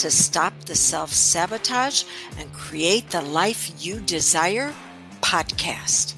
to Stop the Self Sabotage and Create the Life You Desire podcast.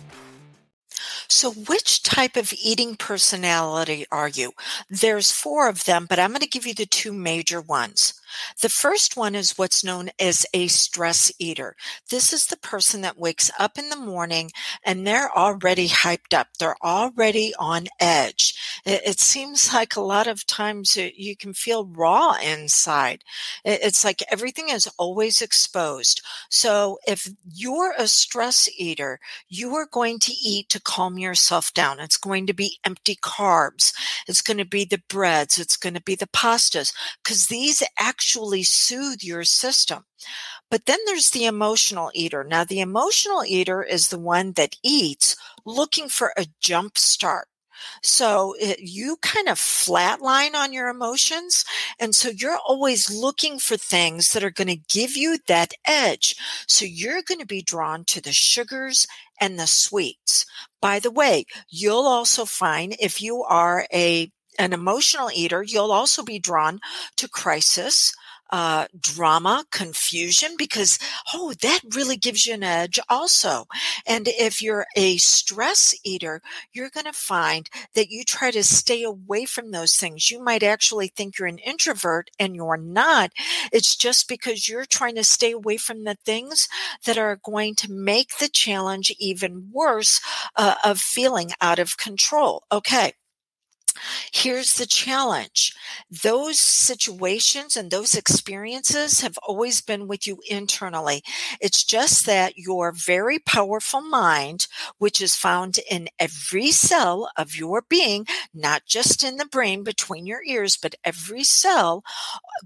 So, which type of eating personality are you? There's four of them, but I'm going to give you the two major ones. The first one is what's known as a stress eater. This is the person that wakes up in the morning and they're already hyped up. They're already on edge. It, it seems like a lot of times uh, you can feel raw inside. it's like everything is always exposed. So if you're a stress eater, you are going to eat to calm yourself down. It's going to be empty carbs. It's going to be the breads. It's going to be the pastas because these actually soothe your system. But then there's the emotional eater. Now, the emotional eater is the one that eats looking for a jump start. So it, you kind of flatline on your emotions. And so you're always looking for things that are going to give you that edge. So you're going to be drawn to the sugars and the sweets. By the way, you'll also find if you are a an emotional eater, you'll also be drawn to crisis, uh, drama, confusion, because, oh, that really gives you an edge also. And if you're a stress eater, you're going to find that you try to stay away from those things. You might actually think you're an introvert and you're not. It's just because you're trying to stay away from the things that are going to make the challenge even worse uh, of feeling out of control. Okay. Here's the challenge. Those situations and those experiences have always been with you internally. It's just that your very powerful mind, which is found in every cell of your being, not just in the brain between your ears, but every cell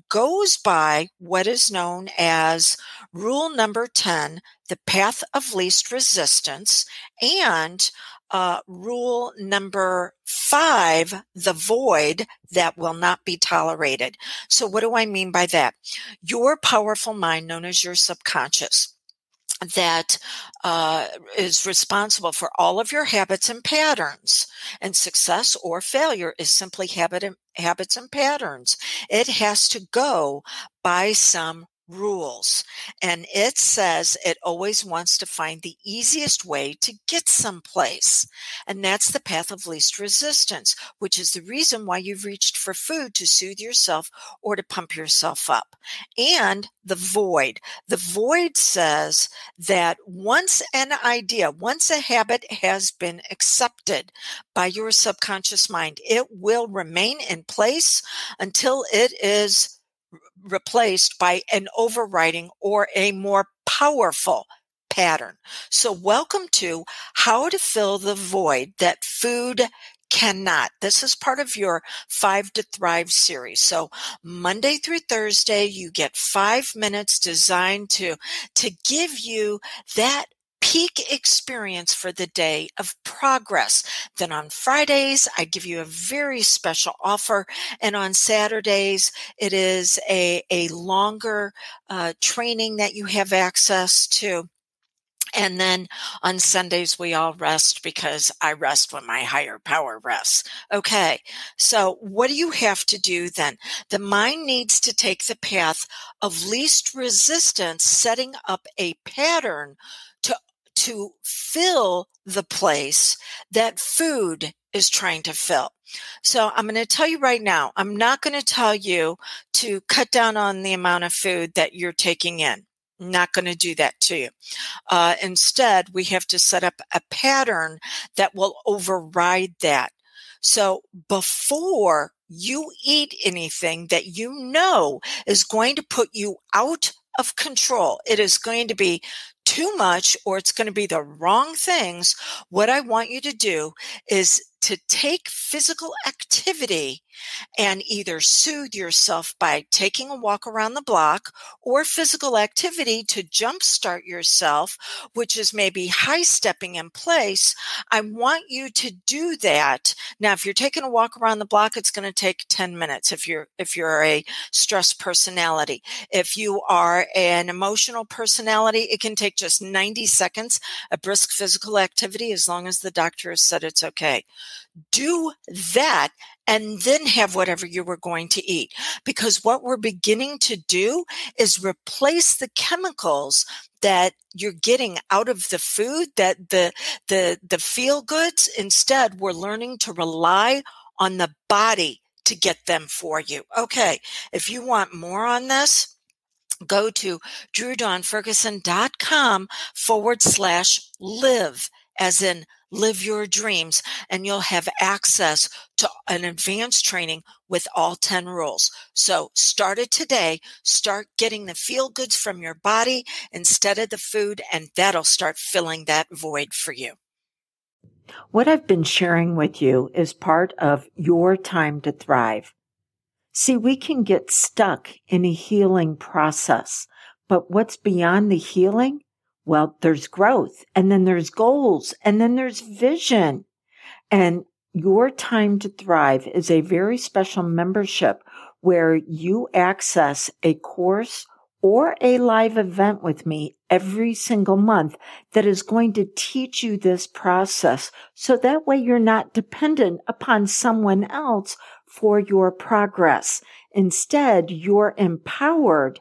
goes by what is known as rule number 10, the path of least resistance and uh, rule number five, the void that will not be tolerated. So, what do I mean by that? Your powerful mind, known as your subconscious, that uh, is responsible for all of your habits and patterns. And success or failure is simply habit and, habits and patterns. It has to go by some rules. And it says it always wants to find the easiest way to get someplace. And that's the path of least resistance, which is the reason why you've reached for food to soothe yourself or to pump yourself up. And the void. The void says that once an idea, once a habit has been accepted by your subconscious mind, it will remain in place until it is replaced by an overriding or a more powerful pattern. So welcome to how to fill the void that food cannot. This is part of your Five to Thrive series. So Monday through Thursday, you get five minutes designed to, to give you that peak experience for the day of progress. Then on Fridays, I give you a very special offer. And on Saturdays, it is a, a longer uh, training that you have access to. And then on Sundays, we all rest because I rest when my higher power rests. Okay. So what do you have to do then? The mind needs to take the path of least resistance, setting up a pattern to fill the place that food is trying to fill. So I'm going to tell you right now, I'm not going to tell you to cut down on the amount of food that you're taking in. Not going to do that to you. Uh, instead, we have to set up a pattern that will override that. So before you eat anything that you know is going to put you out of control, it is going to be too much or it's going to be the wrong things, what I want you to do is to take physical activity and either soothe yourself by taking a walk around the block or physical activity to jumpstart yourself, which is maybe high stepping in place, I want you to do that. Now, if you're taking a walk around the block, it's going to take 10 minutes if you're, if you're a stress personality. If you are an emotional personality, it can take just 90 seconds, a brisk physical activity, as long as the doctor has said it's okay. Do that and then have whatever you were going to eat. Because what we're beginning to do is replace the chemicals that you're getting out of the food that the the the feel goods instead we're learning to rely on the body to get them for you okay if you want more on this go to drewdawnferguson.com forward slash live as in live your dreams and you'll have access to an advanced training with all 10 rules. So start it today. Start getting the feel goods from your body instead of the food and that'll start filling that void for you. What I've been sharing with you is part of your time to thrive. See, we can get stuck in a healing process, but what's beyond the healing well, there's growth and then there's goals and then there's vision. And your time to thrive is a very special membership where you access a course or a live event with me every single month that is going to teach you this process. So that way you're not dependent upon someone else for your progress. Instead, you're empowered